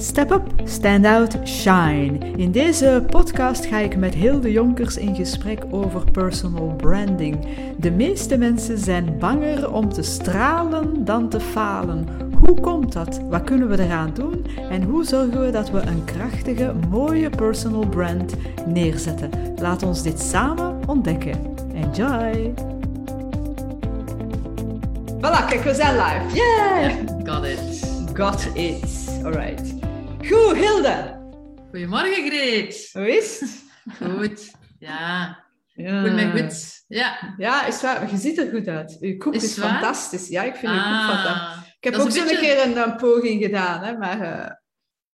Step up, stand out, shine. In deze podcast ga ik met Hilde Jonkers in gesprek over personal branding. De meeste mensen zijn banger om te stralen dan te falen. Hoe komt dat? Wat kunnen we eraan doen? En hoe zorgen we dat we een krachtige, mooie personal brand neerzetten? Laat ons dit samen ontdekken. Enjoy! Voilà, kijk, we zijn live. Yeah! Got it. Got it. Alright. Goed, Hilde. Goedemorgen, Greet. Hoe is het? Goed. Ja. Ja. Goed met goed. Ja. Ja, is waar. Je ziet er goed uit. Uw koek is, fantastisch. Ja, ik vind uw koek Ah. fantastisch. Ik heb ook zo'n een beetje- keer een, een poging gedaan, hè, maar eh,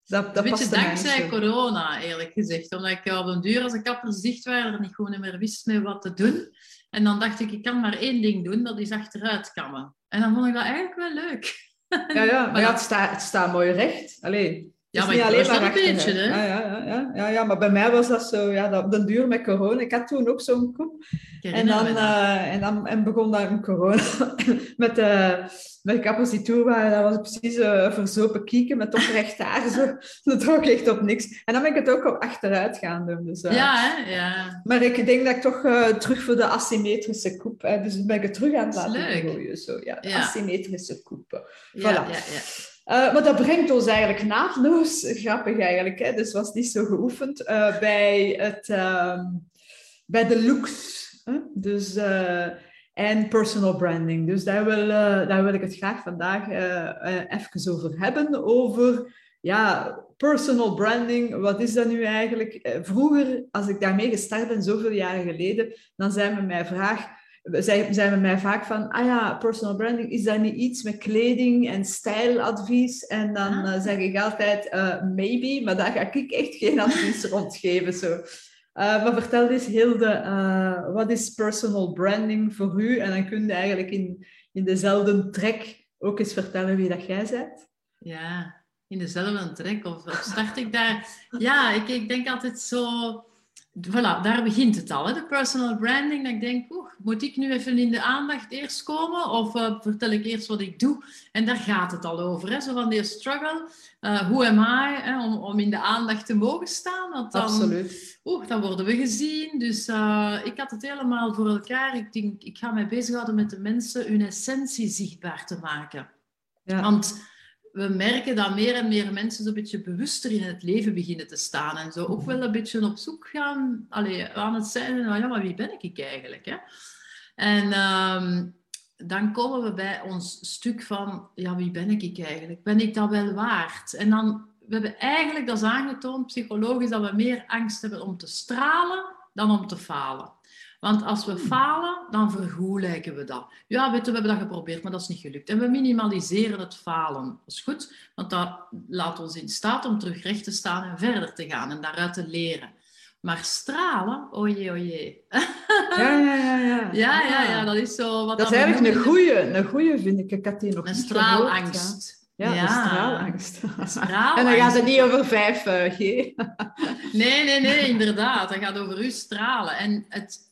dat, Een dat beetje past mij dankzij corona, eerlijk gezegd. Omdat ik op een duur, als ik kappers dicht waren, er niet gewoon meer wist mee wat te doen. En dan dacht ik, ik kan maar één ding doen, dat is achteruit kammen. En dan vond ik dat eigenlijk wel leuk. Ja, ja, maar ja, het staat, het staat mooi recht. Allee, Ja, maar alleen was maar een beetje, hè? Ja, ja, ja, ja, ja, maar bij mij was dat zo, ja, dat, op den duur met corona. Ik had toen ook zo'n koep. En dan, eh, en dan en begon dat in corona met de, met waren. Dat was precies eh verzopen kieken met oprecht haar. Zo. Dat trok echt op niks. En dan ben ik het ook op achteruit gaan doen. Dus, Ja, hè? Ja. Maar ik denk dat ik toch terug voor de asymmetrische koep. Dus ben ik het terug aan het laten gooien. Zo, ja, de asymmetrische koep. Ja, Voilà. ja, ja. Eh, maar dat brengt ons eigenlijk naadloos, grappig eigenlijk, hè? dus was niet zo geoefend, eh, bij, het, ehm, bij de looks. Dus, eh, en personal branding. Dus daar wil, daar wil ik het graag vandaag even over hebben. Over ja, personal branding, wat is dat nu eigenlijk? Vroeger, als ik daarmee gestart ben, zoveel jaren geleden, dan zijn we mij vraag zijn, zijn we mij vaak van, ah ja, personal branding, is dat niet iets met kleding en stijladvies? En dan Ah. eh, zeg ik altijd, eh, maybe, maar daar ga ik echt geen advies rondgeven. Zo. Eh, maar vertel eens, Hilde, wat is personal branding voor u? En dan kun je eigenlijk in, in dezelfde trek ook eens vertellen wie dat jij bent. Ja, in dezelfde trek. Of, of start ik daar? Ja, ik, ik denk altijd zo... Voilà, daar begint het al. Hè? De personal branding. Dat ik denk, oeh, moet ik nu even in de aandacht eerst komen? Of eh, vertel ik eerst wat ik doe? En daar gaat het al over. Hè? Zo van die struggle. Eh who am I? Hè? Om, om in de aandacht te mogen staan. Want dan, Absoluut. Oeh, dan worden we gezien. Dus eh, ik had het helemaal voor elkaar. Ik denk, ik ga mij bezighouden met de mensen hun essentie zichtbaar te maken. Ja. Want we merken dat meer en meer mensen zo'n beetje bewuster in het leven beginnen te staan. En zo ook wel een beetje op zoek gaan allee, aan het zijn. van, Ja, maar wie ben ik eigenlijk? Hè? En ehm, dan komen we bij ons stuk van, ja, wie ben ik eigenlijk? Ben ik dat wel waard? En dan, we hebben eigenlijk, dat is aangetoond, psychologisch, dat we meer angst hebben om te stralen dan om te falen. Want als we falen, dan vergoelijken we dat. Ja, weet je, we hebben dat geprobeerd, maar dat is niet gelukt. En we minimaliseren het falen. Dat is goed, want dat laat ons in staat om terug recht te staan en verder te gaan en daaruit te leren. Maar stralen, oh jee, jee. Ja, ja, ja. Ja, Ja, ja, ja, dat is zo wat Dat is eigenlijk een goeie, een goeie vind ik. Ik had die nog Een niet gehoord, straalangst. Ja, straalangst. straalangst. En dan gaat het niet over 5G. Nee, nee, nee, inderdaad. Dat gaat over uw stralen. En het,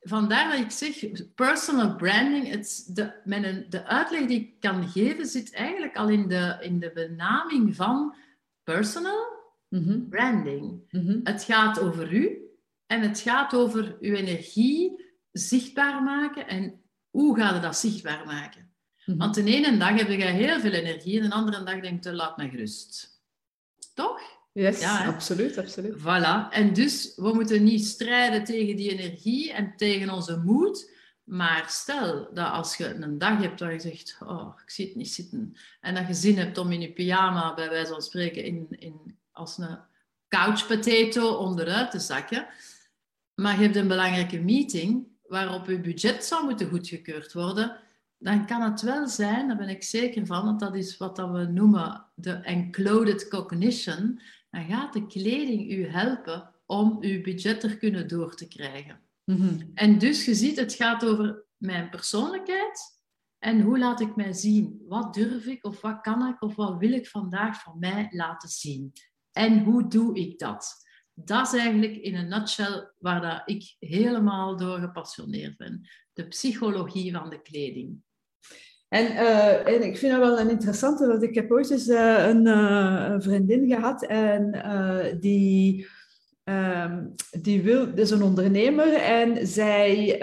vandaar dat ik zeg, personal branding, het, de, mijn, de uitleg die ik kan geven zit eigenlijk al in de, in de benaming van personal Mhm, branding. mhm. Het gaat over u en het gaat over uw energie zichtbaar maken en hoe ga je dat zichtbaar maken. Mhm. Want de ene dag heb je heel veel energie en de andere dag denkt je, laat me gerust. Toch? Yes, Ja, absoluut, absoluut. Voilà. En dus, we moeten niet strijden tegen die energie en tegen onze moed. Maar stel dat als je een dag hebt waar je zegt, oh, ik zie het niet zitten. En dat je zin hebt om in je pyjama, bij wijze van spreken, in, in, als een couch potato onderuit te zakken. Maar je hebt een belangrijke meeting waarop je budget zou moeten goedgekeurd worden. Dan kan het wel zijn, daar ben ik zeker van, dat dat is wat dat we noemen de enclosed cognition dan gaat de kleding u helpen om uw budget er kunnen door te krijgen. Mhm. En dus je ziet, het gaat over mijn persoonlijkheid en hoe laat ik mij zien? Wat durf ik of wat kan ik of wat wil ik vandaag van mij laten zien? En hoe doe ik dat? Dat is eigenlijk in een nutshell waar dat ik helemaal door gepassioneerd ben. De psychologie van de kleding. En, uh, en ik vind dat wel een interessante, want ik heb ooit eens uh, een, uh, een, vriendin gehad en die, um, die wil, is een ondernemer en zij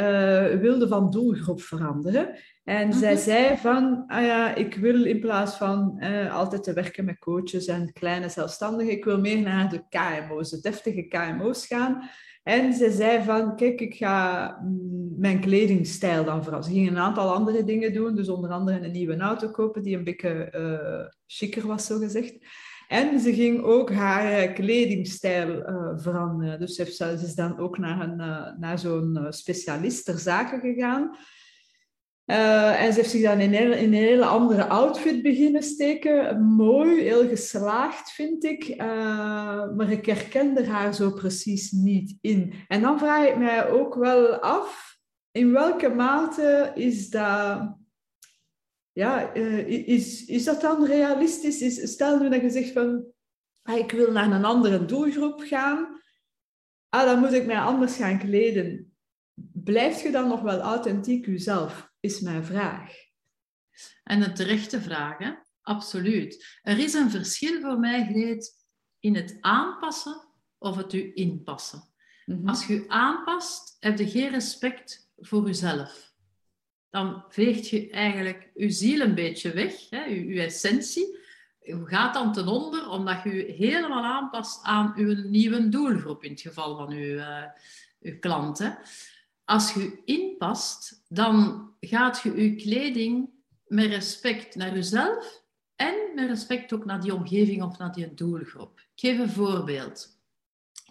wilde van doelgroep veranderen. En zij mhm. zei van, ah ja, ik wil in plaats van altijd te werken met coaches en kleine zelfstandigen, ik wil meer naar de KMO's, de deftige KMO's gaan. En ze zei van, kijk, ik ga mm, mijn kledingstijl dan veranderen. Ze ging een aantal andere dingen doen, dus onder andere een nieuwe auto kopen die een beetje uh, was, zo gezegd. En ze ging ook haar kledingstijl uh, veranderen. Dus ze, is dan ook naar, een, naar zo'n specialist ter zake gegaan. Uh, en ze heeft zich dan in een, hele andere outfit beginnen steken. Mooi, heel geslaagd vind ik. Uh, maar ik herkende haar zo precies niet in. En dan vraag ik mij ook wel af, in welke mate is dat... Ja, uh, is, is dat dan realistisch? Is, stel nu dat je zegt van, ah, ik wil naar een andere doelgroep gaan. Ah, dan moet ik mij anders gaan kleden. Blijf je dan nog wel authentiek jezelf? Is mijn vraag. En een terechte vraag, hè? absoluut. Er is een verschil voor mij, Greet, in het aanpassen of het u inpassen. Mhm. Als je je aanpast, heb je geen respect voor jezelf. Dan veegt je eigenlijk je ziel een beetje weg, hè? Je, je essentie. Je gaat dan ten onder omdat je je helemaal aanpast aan uw nieuwe doelgroep, in het geval van uw, uh, uw klanten als je inpast, dan gaat je je kleding met respect naar jezelf en met respect ook naar die omgeving of naar die doelgroep. Ik geef een voorbeeld.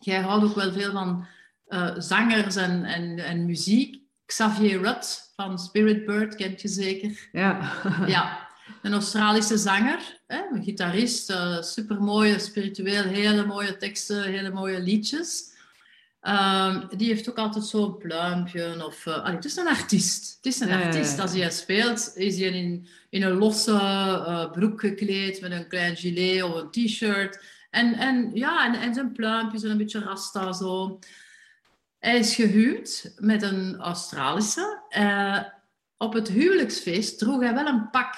Jij houdt ook wel veel van uh, zangers en, en, en muziek. Xavier Rudd van Spirit Bird kent je zeker. Ja. ja, een Australische zanger, hè, een gitarist, uh, supermooie, spiritueel, hele mooie teksten, hele mooie liedjes. Um, die heeft ook altijd zo'n pluimpje. Of, uh, allee, het is een artiest. Het is een artiest. Als hij speelt, is hij in, in een losse uh, broek gekleed met een klein gilet of een t-shirt. En, en, ja, en, en zijn pluimpjes en een beetje rasta zo. Hij is gehuwd met een Australische. Uh, op het huwelijksfeest droeg hij wel een pak.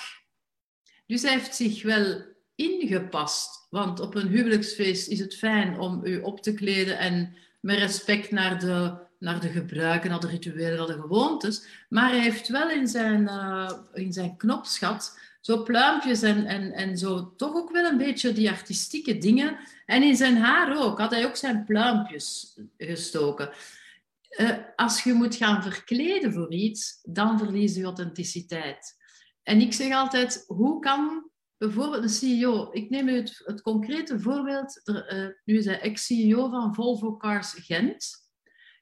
Dus hij heeft zich wel ingepast. Want op een huwelijksfeest is het fijn om u op te kleden en met respect naar de, naar de gebruiken, naar de rituelen, naar de gewoontes. Maar hij heeft wel in zijn, uh, in zijn knopschat zo pluimpjes en, en, en zo toch ook wel een beetje die artistieke dingen. En in zijn haar ook, had hij ook zijn pluimpjes gestoken. Uh, als je moet gaan verkleden voor iets, dan verlies je authenticiteit. En ik zeg altijd, hoe kan bijvoorbeeld een CEO, ik neem nu het, het concrete voorbeeld, uh, nu is hij ex-CEO van Volvo Cars Gent,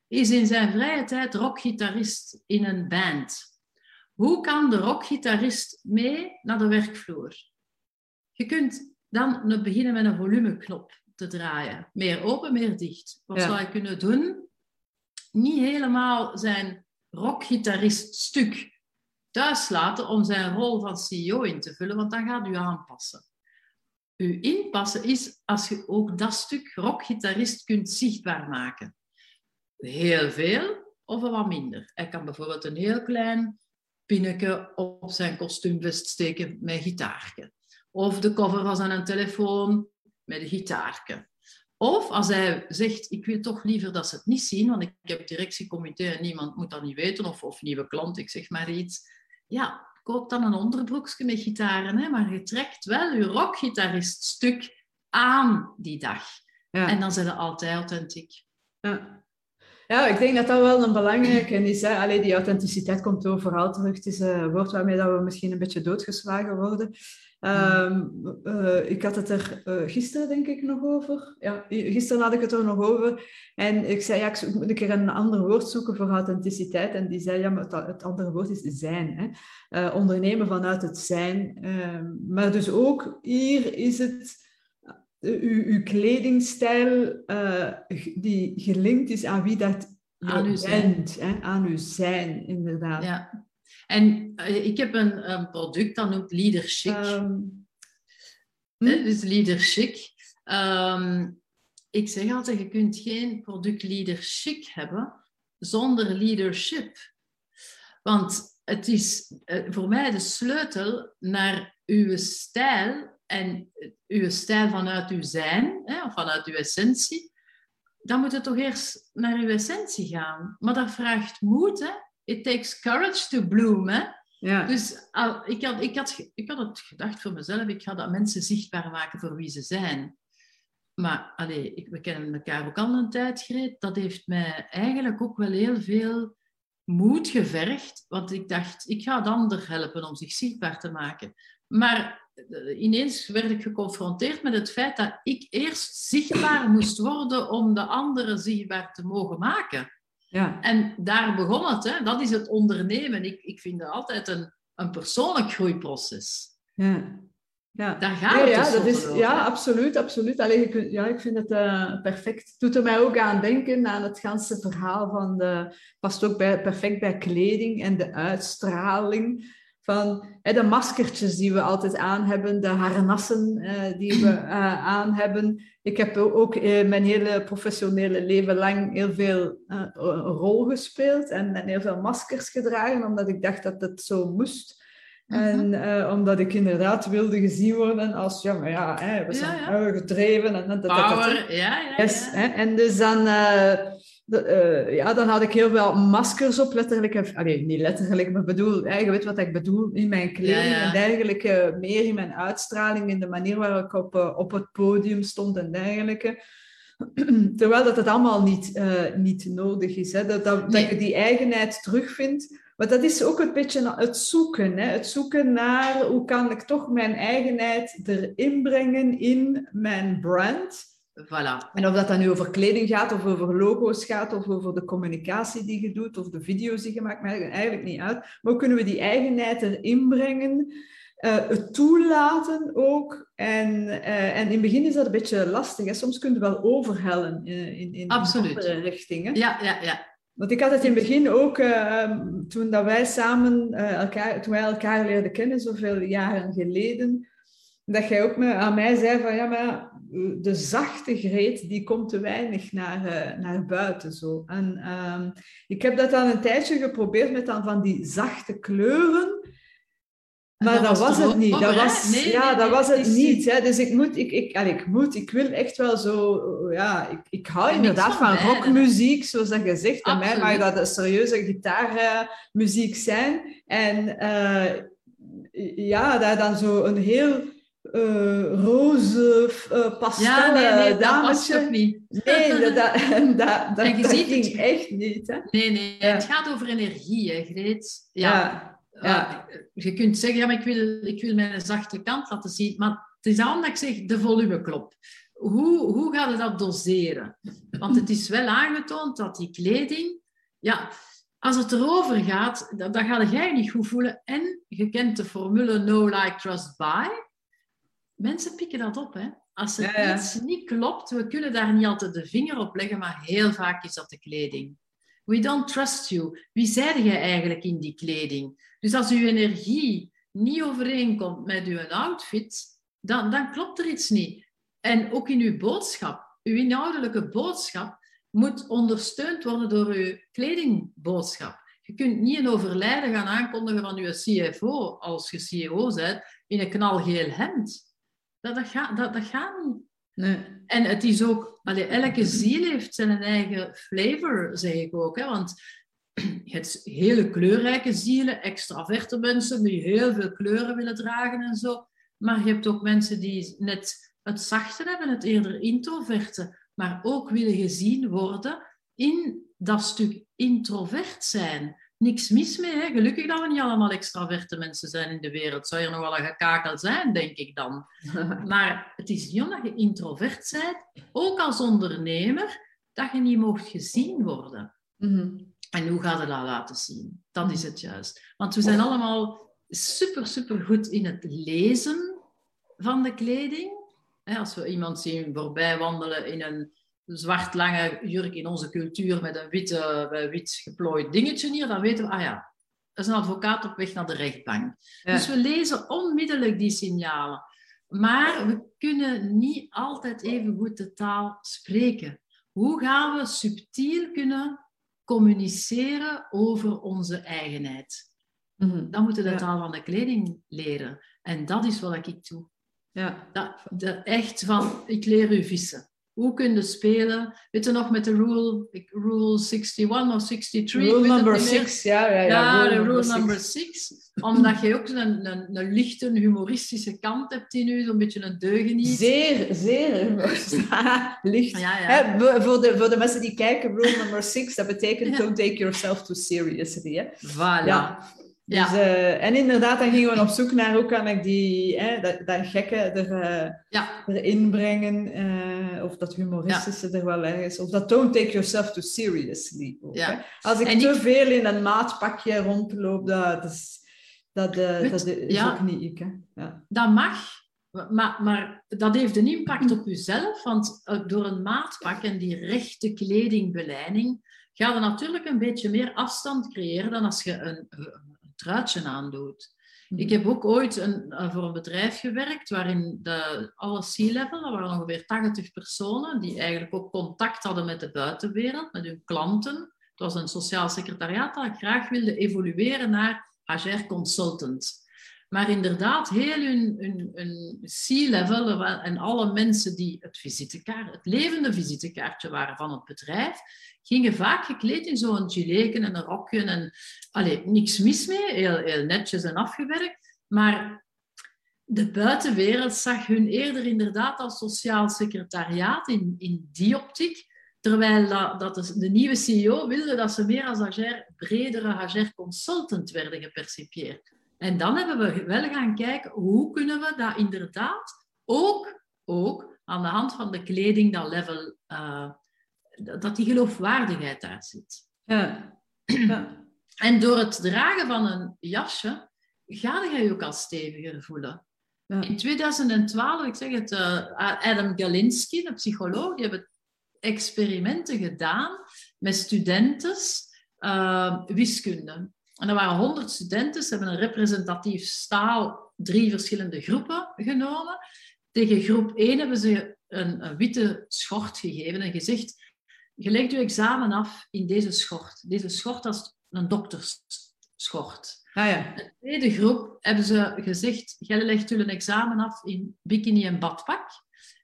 is in zijn vrije tijd rockgitarist in een band. Hoe kan de rockgitarist mee naar de werkvloer? Je kunt dan beginnen met een volumeknop te draaien. Meer open, meer dicht. Wat zou je kunnen doen? Niet helemaal zijn rockgitarist stuk thuis laten om zijn rol van CEO in te vullen, want dan gaat u aanpassen. U inpassen is als je ook dat stuk rockgitarist kunt zichtbaar maken. Heel veel of wat minder. Hij kan bijvoorbeeld een heel klein pinnetje op zijn kostuumvest steken met gitaarke. Of de cover van zijn telefoon met een gitaarke. Of als hij zegt, ik wil toch liever dat ze het niet zien, want ik heb directiecomité en niemand moet dat niet weten, of, of nieuwe klant, ik zeg maar iets ja, koop dan een onderbroekje met gitaren, hè, maar je trekt wel je rockgitariststuk aan die dag. Ja. En dan zijn ze altijd authentiek. Ja. Ja, ik denk dat dat wel een belangrijke is. Hè. Allee, die authenticiteit komt overal terug. Het is een woord waarmee dat we misschien een beetje doodgeslagen worden. Um, uh, ik had het er uh, gisteren, denk ik, nog over. Ja, gisteren had ik het er nog over. En ik zei, ja, ik moet een keer een ander woord zoeken voor authenticiteit. En die zei, ja, maar het, andere woord is zijn. Hè? Ondernemen vanuit het zijn. Ehm, maar dus ook hier is het uw, uw kledingstijl die gelinkt is aan wie dat aan u bent. Hè? Aan uw zijn, inderdaad. Ja. En uh, ik heb een, een, product dat noemt Leadership. Um, hm? Dus Leadership. Um, ik zeg altijd, je kunt geen product Leadership hebben zonder leadership. Want het is eh, voor mij de sleutel naar uw stijl en uw stijl vanuit uw zijn, hè, of vanuit uw essentie. Dan moet het toch eerst naar uw essentie gaan. Maar dat vraagt moed. Hè? It takes courage to bloom. Hè? Ja. Dus al, ik, had, ik, had, ik had het gedacht voor mezelf, ik ga dat mensen zichtbaar maken voor wie ze zijn. Maar allee, ik, we kennen elkaar ook al een tijd, Greet. Dat heeft mij eigenlijk ook wel heel veel moed gevergd. Want ik dacht, ik ga de ander helpen om zich zichtbaar te maken. Maar ineens werd ik geconfronteerd met het feit dat ik eerst zichtbaar moest worden om de anderen zichtbaar te mogen maken. Ja. En daar begon het. Hè. Dat is het ondernemen. Ik, ik vind dat altijd een, een persoonlijk groeiproces. Ja. Ja. Daar gaat Ja, het ja, dus dat over, is, ja, absoluut, absoluut. Allee, je kunt- ja, ik vind het eh, perfect. Het doet er mij ook aan denken aan het ganse verhaal van de, past ook bij, perfect bij kleding en de uitstraling van hè, de maskertjes die we altijd aan hebben, de harnassen eh, die we eh, aan hebben. Ik heb ook eh, mijn hele professionele leven lang heel veel eh, een rol gespeeld en, en heel veel maskers gedragen, omdat ik dacht dat het zo moest. Mhm. En eh, omdat ik inderdaad wilde gezien worden als, ja, maar ja, hè, we zijn ja. gedreven. En, dat, dat, dat, dat. Power, ja, ja. Yes, ja. hè. En dus dan, eh, de- eh, ja, dan had ik heel veel maskers op, letterlijk. Allee, niet letterlijk, maar bedoel, je weet wat ik bedoel, in mijn kleding Ja, ja. en dergelijke. Meer in mijn uitstraling, in de manier waarop ik op, eh, op het podium stond en dergelijke. Terwijl dat het allemaal niet, eh, niet nodig is. Hè? Dat, dat, dat Nee. je die eigenheid terugvindt. Maar dat is ook een beetje het zoeken. Hè? Het zoeken naar hoe kan ik toch mijn eigenheid erin brengen in mijn brand. Voilà. En of dat dan nu over kleding gaat, of over logo's gaat, of over de communicatie die je doet, of de video's die je maakt, maakt eigenlijk niet uit. Maar hoe kunnen we die eigenheid erin brengen? eh, het toelaten ook. En, eh, en in het begin is dat een beetje lastig. Hè? Soms kun je wel overhellen in, in, in Absoluut. andere richtingen. Ja, ja, ja. Want ik had het in het begin ook, eh, toen dat wij samen eh, elkaar, toen wij elkaar leerden kennen, zoveel jaren geleden, dat jij ook me, aan mij zei van ja, maar de zachte greet, die komt te weinig naar, eh, naar buiten. Zo. En ehm, ik heb dat dan een tijdje geprobeerd met dan van die zachte kleuren. En Maar dat dat was het niet. Dat was, Nee, ja, nee, dat nee, was het niet. Hè? Dus ik moet, ik, ik, ik moet, ik wil echt wel zo, ja, ik, ik hou inderdaad van rockmuziek, zoals dat je zegt. Bij mij mag dat een serieuze gitaarmuziek zijn. En eh, ja, daar dan zo een heel eh, roze, uh, pastel Ja, nee, nee, dat past dametje. ook niet. Nee, dat, dat, dat, dat, En je dat ging het- echt niet. Hè? Nee, nee. Ja. Het gaat over energie, hè, Greet. Ja. Ja. Eh, je kunt zeggen, ja, maar ik wil, ik wil mijn zachte kant laten zien. Maar het is daarom dat ik zeg, de volumeklop. Hoe, hoe ga je dat doseren? Want het is wel aangetoond dat die kleding... Ja, als het erover gaat, dan, dan ga jij niet goed voelen. En je kent de formule no like, trust buy. Mensen pikken dat op, hè. Als er Ja, ja. iets niet klopt, we kunnen daar niet altijd de vinger op leggen, maar heel vaak is dat de kleding. We don't trust you. Wie zijde jij eigenlijk in die kleding? Dus als uw energie niet overeenkomt met uw outfit, dan, dan klopt er iets niet. En ook in uw boodschap, uw inhoudelijke boodschap, moet ondersteund worden door uw kledingboodschap. Je kunt niet een overlijden gaan aankondigen van uw CFO, als je CEO bent, in een knalgeel hemd. Dat, dat, gaat, dat, dat niet. Nee. En het is ook, elke ziel heeft zijn eigen flavor, zeg ik ook. Hè? Want je hebt hele kleurrijke zielen, extraverte mensen die heel veel kleuren willen dragen en zo. Maar je hebt ook mensen die net het zachte hebben, het eerder introverte, maar ook willen gezien worden in dat stuk introvert zijn. Niks mis mee, hè? gelukkig dat we niet allemaal extraverte mensen zijn in de wereld. Zou er nog wel een gekakel zijn, denk ik dan. Maar het is niet omdat je introvert bent, ook als ondernemer, dat je niet mocht gezien worden. Mhm. En hoe ga je dat laten zien? Dat is het juist. Want we zijn allemaal super, super goed in het lezen van de kleding. Als we iemand zien voorbij wandelen in een zwart lange jurk in onze cultuur met een witte, eh, wit geplooid dingetje hier, dan weten we, ah ja, dat is een advocaat op weg naar de rechtbank. Ja. Dus we lezen onmiddellijk die signalen. Maar we kunnen niet altijd even goed de taal spreken. Hoe gaan we subtiel kunnen communiceren over onze eigenheid? Mhm. Dan moeten de Ja. taal van de kleding leren. En dat is wat ik doe. Ja. Dat, de, echt van, ik leer u vissen. Hoe kun je spelen? Weet je nog met de rule, rule 61 of 63? ik Rule number niet meer. six, ja. Ja, ja, Ja, de number rule number six. Omdat je ook een, een, een lichte, humoristische kant hebt in u, zo'n beetje een deugeniet. Zeer, zeer licht. Ja, ja. Hè, voor, de, voor de mensen die kijken, rule number six, dat betekent don't take yourself too seriously. Hè? Voilà. Ja. Ja. Dus, eh, en inderdaad, dan gingen we op zoek naar hoe kan ik die, hè, dat, dat gekke er, Ja. erin brengen. eh, of dat humoristische er wel ergens. Of dat don't take yourself too seriously. Ook, Ja. Als ik En te veel in een maatpakje rondloop, dat is, dat, dat is ja. ook niet ik. Hè. Ja. Dat mag, maar, maar dat heeft een impact op jezelf, want door een maatpak en die rechte kledingbeleiding ga je natuurlijk een beetje meer afstand creëren dan als je een truitje aandoet. Ik heb ook ooit een, eh, voor een bedrijf gewerkt waarin de, alle C-level, dat waren ongeveer 80 personen, die eigenlijk ook contact hadden met de buitenwereld, met hun klanten. Het was een sociaal secretariaat dat graag wilde evolueren naar HR consultant. Maar inderdaad, heel hun, hun, hun C-level en alle mensen die het, visitekaart, het levende visitekaartje waren van het bedrijf, gingen vaak gekleed in zo'n gileken en een rokje. En, allee, niks mis mee, heel, heel netjes en afgewerkt. Maar de buitenwereld zag hun eerder inderdaad als sociaal secretariaat in, in die optiek. Terwijl dat, de, nieuwe CEO wilde dat ze meer als HR, bredere HR-consultant werden gepercipieerd. En dan hebben we wel gaan kijken, hoe kunnen we dat inderdaad ook, ook aan de hand van de kleding, dat level, eh, dat die geloofwaardigheid daar zit. Ja. ja. En door het dragen van een jasje, ga je je ook al steviger voelen. Ja. In 2012, ik zeg het, eh, Adam Galinsky, de psycholoog, die hebben experimenten gedaan met studenten eh, wiskunde. En er waren 100 studenten, ze hebben een representatief staal, drie verschillende groepen genomen. Tegen groep 1 hebben ze een, een witte schort gegeven en gezegd, je legt je examen af in deze schort. Deze schort is een doktersschort. Ah, ja. De tweede groep hebben ze gezegd, jij legt u een examen af in bikini en badpak.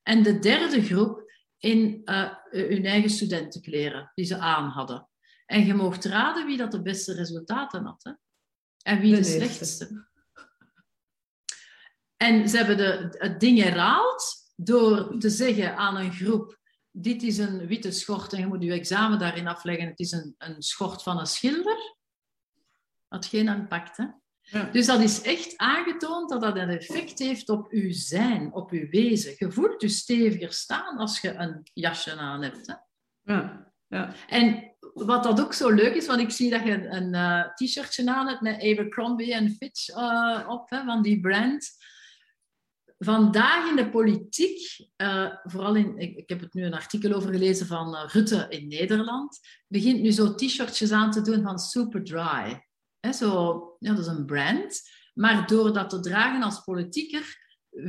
En de derde groep in eh, hun eigen studentenkleren die ze aan hadden. En je mocht raden wie dat de beste resultaten had. Hè? En wie De slechtste. En ze hebben de, het ding herhaald door te zeggen aan een groep, dit is een witte schort en je moet je examen daarin afleggen. Het is een, een schort van een schilder. Wat geen impact, hè? Ja. Dus dat is echt aangetoond dat dat een effect heeft op uw zijn, op uw wezen. Je voelt je steviger staan als je een jasje aan hebt. Hè? Ja. Ja. En wat dat ook zo leuk is, want ik zie dat je een, een eh, t-shirtje aan hebt met Abercrombie en Fitch eh, op, hè, van die brand. Vandaag in de politiek, eh, vooral in, ik, ik heb het nu een artikel over gelezen van eh, Rutte in Nederland, begint nu zo t-shirtjes aan te doen van Superdry. Hè, zo, ja, dat is een brand. Maar door dat te dragen als politieker,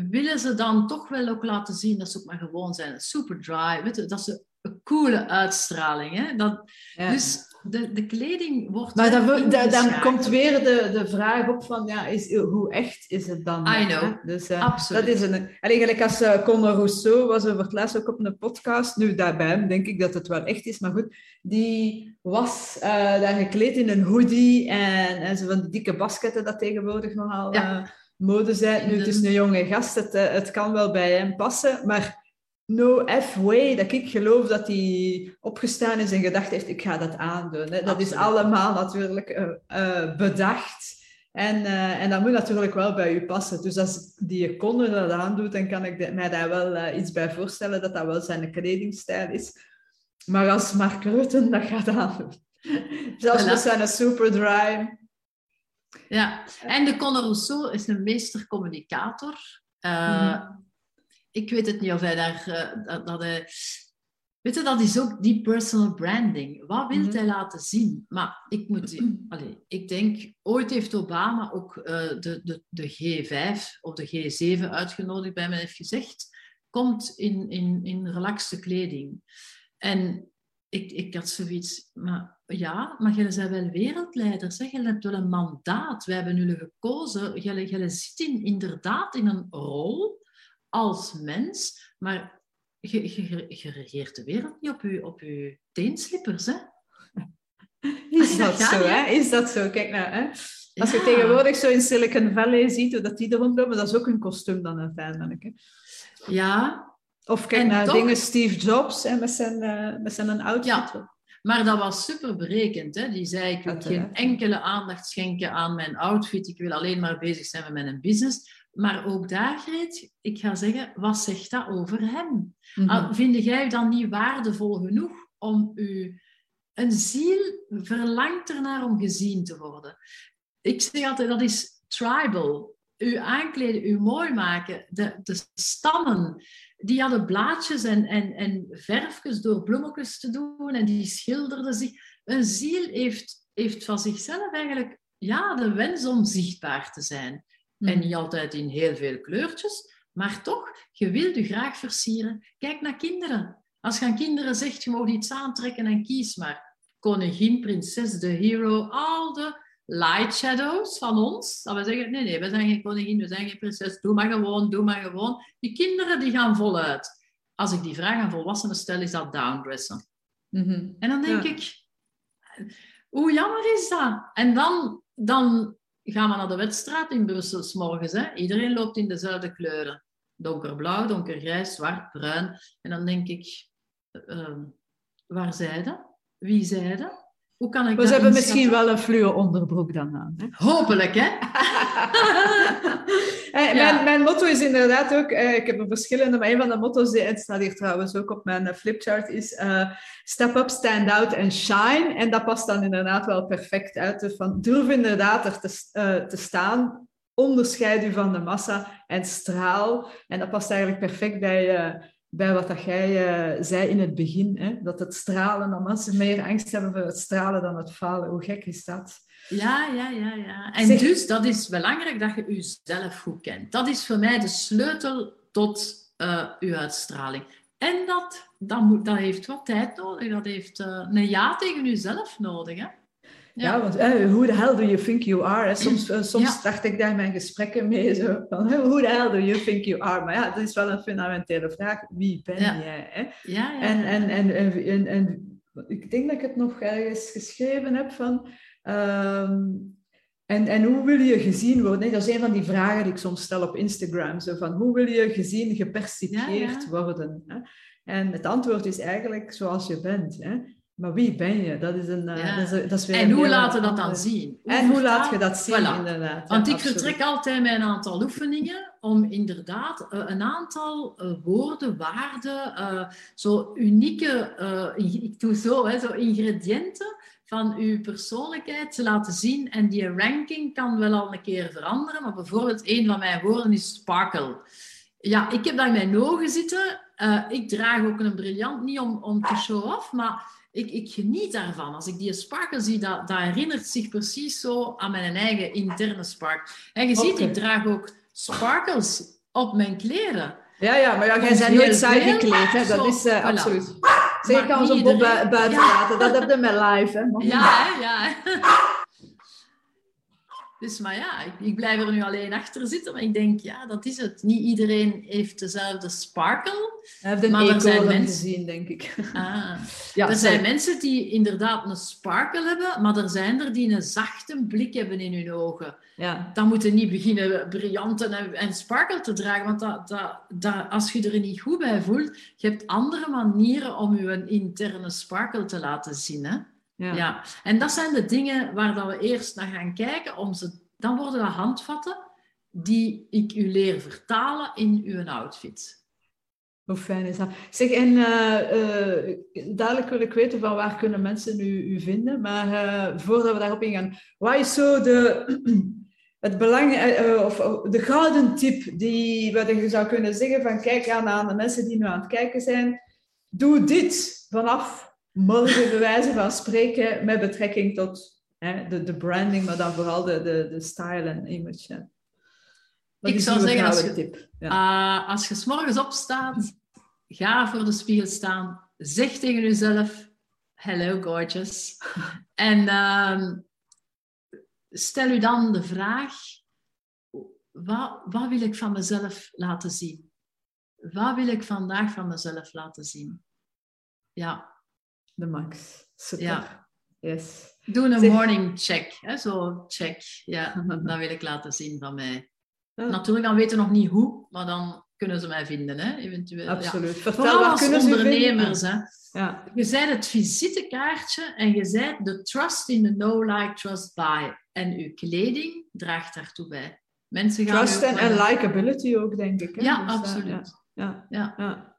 willen ze dan toch wel ook laten zien dat ze ook maar gewoon zijn. Superdry, weet je, dat ze een coole uitstraling. Hè? Dat, Ja. Dus de, de kleding wordt... Maar dan, dan komt weer de, de vraag op van, ja, is, hoe echt is het dan? I hè? know. Dus, eh, Absoluut. Dat is een... En eigenlijk als uh, Conor Rousseau was over het laatst ook op een podcast, nu daarbij hem denk ik dat het wel echt is, maar goed, die was eh, daar gekleed in een hoodie en, en zo van die dikke basketten dat tegenwoordig nogal Ja. mode zijn. Nu, het is een jonge gast, het, het kan wel bij hem passen, maar no F-way dat ik geloof dat hij opgestaan is en gedacht heeft, ik ga dat aandoen. Hè. Dat is allemaal natuurlijk eh, eh, bedacht. En, eh, en dat moet natuurlijk wel bij u passen. Dus als die Conor dat aandoet, dan kan ik de- mij daar wel iets bij voorstellen dat dat wel zijn kledingstijl is. Maar als Mark Rutte dat gaat aandoen, zelfs met zijn superdry. Ja, en de Conor Rousseau is een meestercommunicator. Uh, Mhm. Ik weet het niet of hij daar... eh, dat, dat hij... Weet je, dat is ook die personal branding. Wat wil Mhm. hij laten zien? Maar ik moet... Allee, ik denk, ooit heeft Obama ook eh, de, de, de G5 of de G7 uitgenodigd bij mij heeft gezegd, komt in, in, in relaxte kleding. En ik, ik had zoiets, maar ja, maar jullie zijn wel wereldleiders. Hè? Jullie hebt wel een mandaat. Wij hebben jullie gekozen. Jullie, jullie zitten inderdaad in een rol als mens, maar je, je, je regeert de wereld niet op je, op je teenslippers. Hè? Is dat zo, hè? Is dat zo? Kijk nou, hè? Als je Ja. tegenwoordig zo in Silicon Valley ziet hoe dat die er rondlopen, dat is ook een kostuum dan uiteindelijk. Hè? Ja, Of kijk En naar toch- dingen Steve Jobs hè, met, zijn, eh, met zijn outfit. Ja. maar dat was super berekend. Hè? Die zei, ik wil geen enkele aandacht schenken aan mijn outfit. Ik wil alleen maar bezig zijn met mijn business. Maar ook daar, Greet, ik ga zeggen, wat zegt dat over hem? Ah, Vind jij dan niet waardevol genoeg om u... Een ziel verlangt ernaar om gezien te worden. Ik zeg altijd, dat is tribal. U aankleden, u mooi maken. De, de stammen, die hadden blaadjes en, en, en verfjes door bloemetjes te doen en die schilderden zich. Een ziel heeft, heeft van zichzelf eigenlijk ja, de wens om zichtbaar te zijn. Mhm. En niet altijd in heel veel kleurtjes, maar toch, je wilt je graag versieren. Kijk naar kinderen. Als je aan kinderen zegt, je mag iets aantrekken en kies maar. Koningin, prinses, de hero, al de light shadows van ons. Dat we zeggen, nee, nee, we zijn geen koningin, we zijn geen prinses. Doe maar gewoon, doe maar gewoon. Die kinderen die gaan voluit. Als ik die vraag aan volwassenen stel, is dat downdressen. Mhm. En dan denk Ja. ik, hoe jammer is dat? En dan, dan gaan we naar de wedstrijd in Brussel 's morgens. Hè? Iedereen loopt in dezelfde kleuren. Donkerblauw, donkergrijs, zwart, bruin. En dan denk ik, eh, ehm, waar zij dat? Wie zij dat? Hoe kan ik ze hebben inschatten? misschien wel een fluo onderbroek dan aan. Hè? Hopelijk, hè? Eh, Ja. mijn, mijn motto is inderdaad ook, eh, ik heb er verschillende, maar een van de motto's, die, het staat hier trouwens ook op mijn eh, flipchart, is eh, step up, stand out and shine. En dat past dan inderdaad wel perfect uit. Dus van, durf inderdaad er te, eh, te staan, onderscheid u van de massa en straal. En dat past eigenlijk perfect bij, eh, bij wat dat jij eh, zei in het begin. Hè? Dat het stralen, dat mensen meer angst hebben voor het stralen dan het falen. Hoe gek is dat? Ja, ja, ja, ja. En Zeg- dus, dat is belangrijk dat je jezelf goed kent. Dat is voor mij de sleutel tot eh uw uitstraling. En dat, dat, moet, dat heeft wat tijd nodig. Dat heeft eh, een ja tegen jezelf nodig. Hè? Ja, want eh, who the hell do you think you are? Hè? Soms, eh, soms start ik daar mijn gesprekken mee. Zo, van, who the hell do you think you are? Maar ja, dat is wel een fundamentele vraag. Wie ben jij? Hè? Ja, ja, En, en, en, en, en, en ik denk dat ik het nog ergens geschreven heb van... ehm, en, en hoe wil je gezien worden? Nee, dat is een van die vragen die ik soms stel op Instagram. Zo van, hoe wil je gezien, gepercipieerd Ja, worden? Hè? En het antwoord is eigenlijk zoals je bent. Hè? Maar wie ben je? Dat is, een, eh, Ja. dat is, dat is weer En hoe laten we dat dan zien? Hoe En hoe laat je dat zien, Voilà. inderdaad. Want Ja, ik absoluut. vertrek altijd met een aantal oefeningen om inderdaad eh, een aantal eh, woorden, waarden, zo unieke, ik doe zo, hè, zo ingrediënten van uw persoonlijkheid te laten zien. En die ranking kan wel al een keer veranderen, maar bijvoorbeeld een van mijn woorden is sparkle. Ja, ik heb dat in mijn ogen zitten. Ik draag ook een briljant, niet om, om te show-off, maar ik, ik geniet daarvan. Als ik die sparkle zie, dat, dat herinnert zich precies zo aan mijn eigen interne spark. En je ziet, ik draag ook sparkles op mijn kleren. Ja, ja, maar ja, jij Ons bent nooit saai gekleed, hè? dat is eh, voilà. absoluut. Kan zo'n niet Bob buiten laten, dat heb je met live. Hè? Ja, ja. Dus, maar ja, ik, ik blijf er nu alleen achter zitten. Maar ik denk, ja, dat is het. Niet iedereen heeft dezelfde sparkle. Hij heeft een Maar er zijn eekhoorn mensen- gezien, denk ik. Ah. Ja, er sorry. zijn mensen die inderdaad een sparkle hebben, maar er zijn er die een zachte blik hebben in hun ogen. Ja. Dan moeten niet beginnen briljanten en, en sparkle te dragen, want dat, dat, dat, als je er niet goed bij voelt, je hebt andere manieren om je interne sparkle te laten zien. Hè? Ja. Ja. En dat zijn de dingen waar dat we eerst naar gaan kijken. Om ze, dan worden dat handvatten die ik u leer vertalen in uw outfit. Hoe fijn is dat? Zeg, en eh, eh, dadelijk wil ik weten van waar kunnen mensen u, u vinden. Maar eh, voordat we daarop ingaan, wat is zo de, het belang, of of de gouden tip die wat je zou kunnen zeggen van kijk aan, aan de mensen die nu aan het kijken zijn. Doe dit vanaf morgen bij wijze van spreken met betrekking tot hè, de, de branding, maar dan vooral de, de, de style en image. hè. Ik zou zeggen, als je- tip? Ja. Ah, als je s morgens opstaat, ga voor de spiegel staan. Zeg tegen jezelf, Hello, gorgeous. en ehm, stel u dan de vraag, wat, wat wil ik van mezelf laten zien? Wat wil ik vandaag van mezelf laten zien? Ja. De max. Super. Ja. Yes. Doe een Zeg- morning check. Hè? Zo, check. Ja, dat wil ik laten zien van mij. Ja. Natuurlijk, dan weten we nog niet hoe, maar dan kunnen ze mij vinden, hè? eventueel. Ja. Absoluut. Vertel, Vooral als ondernemers. Hè? Ja. Je zijt het visitekaartje en je zijt de trust in the know, like, trust, buy. En uw kleding draagt daartoe bij. Mensen gaan Trust en, likability ook, denk ik. Hè? Ja, Dus, absoluut. ja, Ja. ja.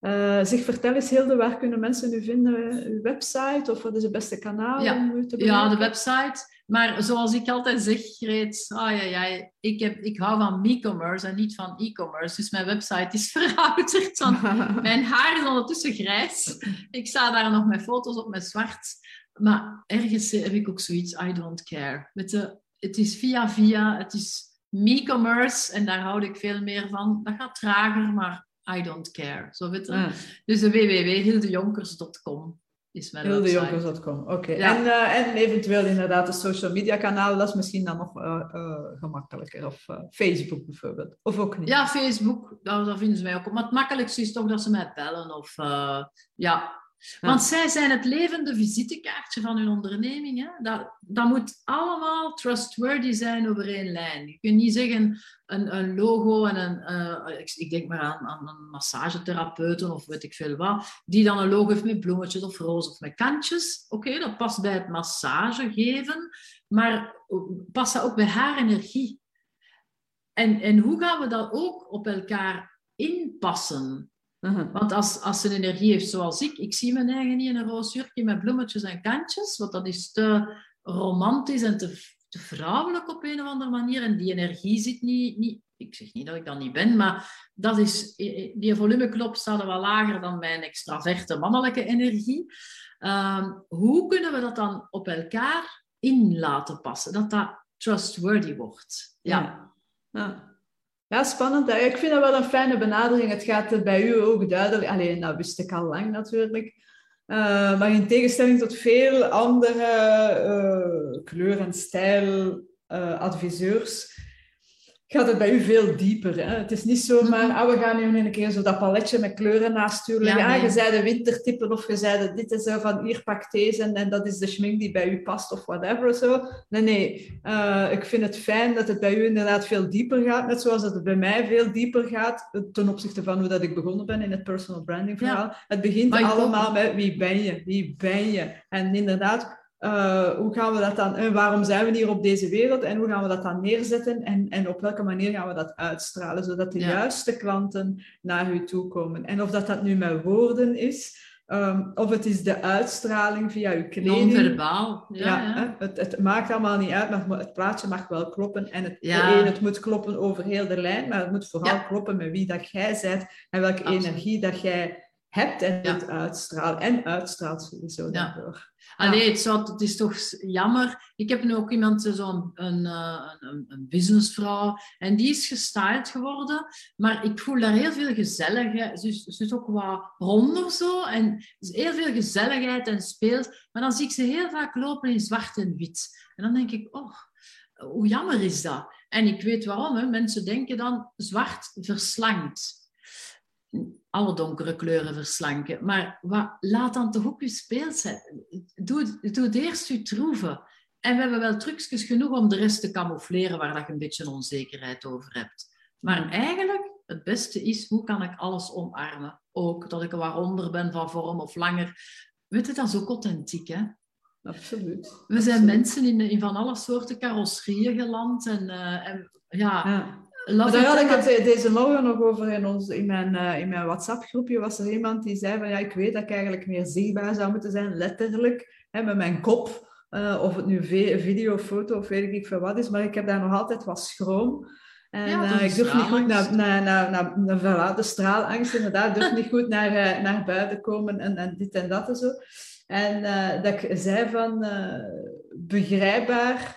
Eh, zeg, vertel eens, Hilde, waar kunnen mensen u vinden? Uw website of wat is het beste kanaal Ja. om u te Ja, bereiken? de website. Maar zoals ik altijd zeg, Greet, ah, ja, ja, ik, heb, ik hou van e-commerce en niet van e-commerce. Dus mijn website is verouderd. Want mijn haar is ondertussen grijs. Ik sta daar nog met foto's op met zwart. Maar ergens heb ik ook zoiets, I don't care. Weet je, het is via via, het is e-commerce en daar houd ik veel meer van. Dat gaat trager, maar I don't care. Zo weet je. Ah, Dus de www.hildejonkers.com is mijn. Hildejonkers.com, oké. Ja. En, eh, en eventueel inderdaad de social media kanalen, dat is misschien dan nog eh, eh, gemakkelijker. Of Facebook bijvoorbeeld. Of ook niet. Ja, Facebook, daar, daar vinden ze mij ook op. Maar het makkelijkste is toch dat ze mij bellen. Of, ja. Want zij zijn het levende visitekaartje van hun onderneming. Hè? Dat, dat moet allemaal trustworthy zijn over één lijn. Je kunt niet zeggen een, een logo en een... eh, ik, denk maar aan, aan een massagetherapeuten of weet ik veel wat, die dan een logo heeft met bloemetjes of rozen of met kantjes. Oké, dat past bij het massage geven, maar past dat ook bij haar energie? En, en hoe gaan we dat ook op elkaar inpassen? Mhm. Want als, als ze energie heeft zoals ik, ik zie mijn eigen niet in een roos jurkje met bloemetjes en kantjes, want dat is te romantisch en te, te vrouwelijk op een of andere manier. En die energie zit niet, niet, ik zeg niet dat ik dat niet ben, maar dat is, die volumeknop staat wel lager dan mijn extraverte mannelijke energie. Ehm, hoe kunnen we dat dan op elkaar in laten passen? Dat dat trustworthy wordt. Ja. Ja. Ja. Ja, spannend. Ik vind dat wel een fijne benadering. Het gaat bij u ook duidelijk... Alleen, dat wist ik al lang natuurlijk. Eh, maar in tegenstelling tot veel andere eh, kleur- en stijladviseurs gaat het bij u veel dieper. Hè? Het is niet zomaar, Mhm. ah, we gaan nu een keer zo dat paletje met kleuren naast u leggen. Ja, Ah, je zei de wintertypen of je zei de dit is zo van hier pak deze en, en dat is de schmink die bij u past of whatever. Zo. Nee, nee. Eh, ik vind het fijn dat het bij u inderdaad veel dieper gaat. Net zoals dat het bij mij veel dieper gaat eh, ten opzichte van hoe dat ik begonnen ben in het personal branding verhaal. Het begint allemaal met wie ben je? Wie ben je? En inderdaad, eh, hoe gaan we dat dan, en waarom zijn we hier op deze wereld en hoe gaan we dat dan neerzetten en, en op welke manier gaan we dat uitstralen, zodat de Ja. juiste klanten naar u toe komen. En of dat, dat nu met woorden is, ehm, of het is de uitstraling via uw kleding. Non-verbaal. Ja, Ja, Het, het maakt allemaal niet uit, maar het plaatje mag wel kloppen. En het, het moet kloppen over heel de lijn, maar het moet vooral kloppen met wie dat jij bent en welke Absoluut. energie dat jij hebt en Ja. het uitstraalt. En uitstraalt sowieso Ja. daardoor. Allee, het, zou, het is toch jammer. Ik heb nu ook iemand, eh, zo'n een, eh, een, een businessvrouw, en die is gestyled geworden. Maar ik voel daar heel veel gezelligheid. Ze is, ze is ook wat ronder zo. En er is heel veel gezelligheid en speelt. Maar dan zie ik ze heel vaak lopen in zwart en wit. En dan denk ik, oh, hoe jammer is dat? En ik weet waarom. Hè. Mensen denken dan, zwart verslankt alle donkere kleuren verslanken. Maar wat, laat dan toch ook je speelset. Doe, doe het eerst je troeven. En we hebben wel trucjes genoeg om de rest te camoufleren waar dat je een beetje onzekerheid over hebt. Maar eigenlijk, het beste is, hoe kan ik alles omarmen? Ook dat ik er wat ronder ben van vorm of langer. Weet je, dat is ook authentiek, hè? Absoluut. We zijn mensen in, in van alle soorten carrosserieën geland. En, eh, en ja, Ja. Daar had ik het deze morgen nog over in, ons, in mijn, eh, in mijn WhatsApp-groepje. Was er iemand die zei van ja, ik weet dat ik eigenlijk meer zichtbaar zou moeten zijn, letterlijk, hè, met mijn kop. eh, of het nu video, foto of weet ik niet veel wat is, maar ik heb daar nog altijd wat schroom. En Ja, eh, ik durf niet goed naar, naar, naar, naar, naar, voilà, de straalangst, inderdaad. Ik durf niet goed naar, naar buiten komen en, en dit en dat en zo. En dat ik zei van, begrijpbaar,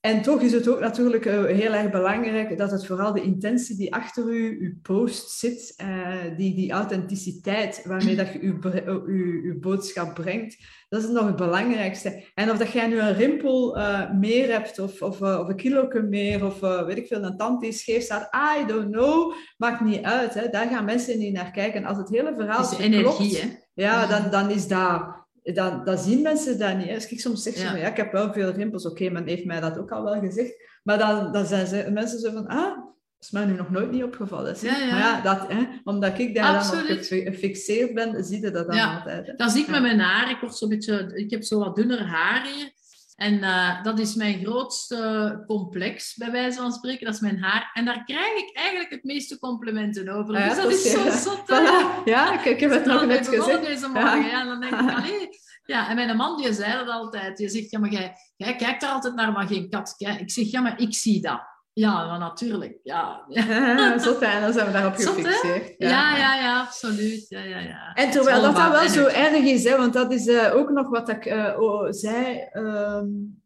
en toch is het ook natuurlijk uh, heel erg belangrijk dat het vooral de intentie die achter u, uw post zit, uh, die, die authenticiteit waarmee dat je uw, uw, uw boodschap brengt, dat is nog het belangrijkste. En of dat jij nu een rimpel uh, meer hebt, of, of, of een kilo meer, of weet ik veel, een tand die scheef staat, I don't know, maakt niet uit. Hè. Daar gaan mensen niet naar kijken. Als het hele verhaal is energie, klopt, hè? Ja, dan, dan is dat dan, dan zien mensen dat niet. Als ik soms zeg, ja. Van, ja, ik heb wel veel rimpels. Oké, men heeft mij dat ook al wel gezegd. Maar dan, dan zijn ze, mensen zo van, ah, is mij nu nog nooit niet opgevallen. Ja, ja. Maar ja, dat, hè, omdat ik daar dan op gefixeerd ben, zie je dat dan altijd. Hè. Dat zie ik met mijn haar. Ik, word zo beetje, ik heb zo wat dunner haar hier. En uh, dat is mijn grootste complex, bij wijze van spreken. Dat is mijn haar. En daar krijg ik eigenlijk het meeste complimenten over. Ja, dus dat, dat is, zo zot. Voilà. Ja, ik, heb het nog net gezegd. deze morgen. Ja. ja. dan denk ik, allee. Ja, en mijn man die zei dat altijd. Je zegt, ja, maar jij, jij kijkt er altijd naar, maar geen kat. Ik zeg, ja, maar ik zie dat. Ja, maar natuurlijk. Ja. Zo fijn, dan zijn we daarop gefixeerd. Ja. ja, ja, ja, absoluut. Ja, ja, ja. En terwijl dat dan wel zo erg is, hè, want dat is uh, ook nog wat ik uh, oh, zei. Um,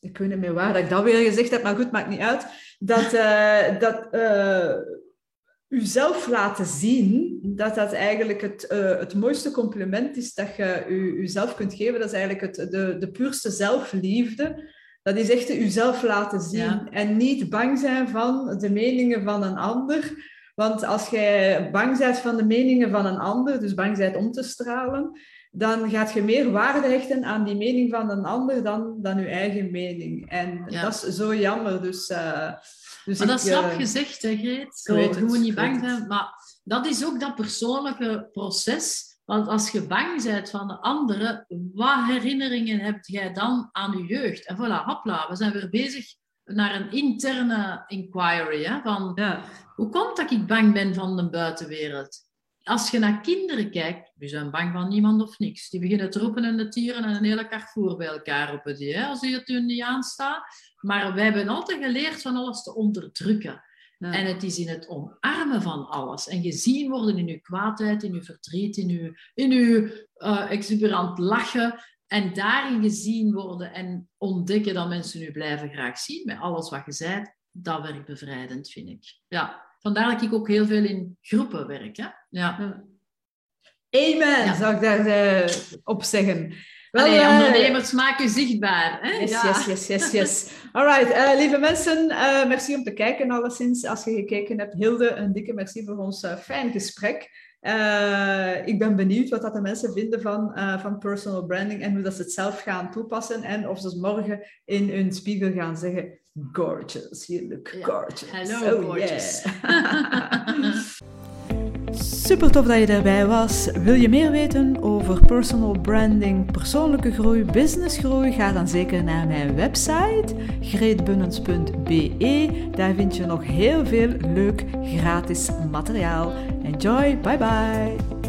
ik weet niet meer waar dat ik dat weer gezegd heb, maar goed, maakt niet uit. Dat, uh, dat uzelf laten zien, dat dat eigenlijk het, het mooiste compliment is dat je u, uzelf kunt geven. Dat is eigenlijk het, de, de puurste zelfliefde. Dat is echt jezelf laten zien en niet bang zijn van de meningen van een ander. Want als jij bang bent van de meningen van een ander, dus bang bent om te stralen, dan gaat je meer waarde hechten aan die mening van een ander dan, dan je eigen mening. En dat is zo jammer. Dus, uh, dus maar dat is slap uh, gezegd, hè, Greet? Zo, je moet niet bang zijn. Maar dat is ook dat persoonlijke proces want als je bang bent van de anderen, wat herinneringen heb jij dan aan je jeugd? En voilà, hopla, we zijn weer bezig naar een interne inquiry. Hè, van, ja. Hoe komt dat ik bang ben van de buitenwereld? Als je naar kinderen kijkt, die zijn bang van niemand of niks. Die beginnen te roepen en de tieren en een hele carrefour bij elkaar roepen die, hè, als die het hun niet aanstaat. Maar wij hebben altijd geleerd van alles te onderdrukken. En het is in het omarmen van alles. En gezien worden in uw kwaadheid, in uw verdriet, in uw, in uw uh, exuberant lachen. En daarin gezien worden en ontdekken dat mensen u blijven graag zien met alles wat je zei. Dat werkt bevrijdend, vind ik. Ja, vandaar dat ik ook heel veel in groepen werk. Hè? Ja. Amen, zou ik daarop op zeggen. Wel, Allee, uh, ondernemers maken zichtbaar. Hè? Yes, ja. yes, yes, yes, yes. Alright, uh, lieve mensen, uh, merci om te kijken alleszins. Als je gekeken hebt, Hilde, een dikke merci voor ons fijn gesprek. ik ben benieuwd wat dat de mensen vinden van, van personal branding en hoe dat ze het zelf gaan toepassen en of ze morgen in hun spiegel gaan zeggen gorgeous, you look gorgeous. Hello, oh, gorgeous. Yeah. Super tof dat je erbij was. Wil je meer weten over personal branding, persoonlijke groei, businessgroei? Ga dan zeker naar mijn website greetbunnens.be. Daar vind je nog heel veel leuk gratis materiaal. Enjoy, bye bye!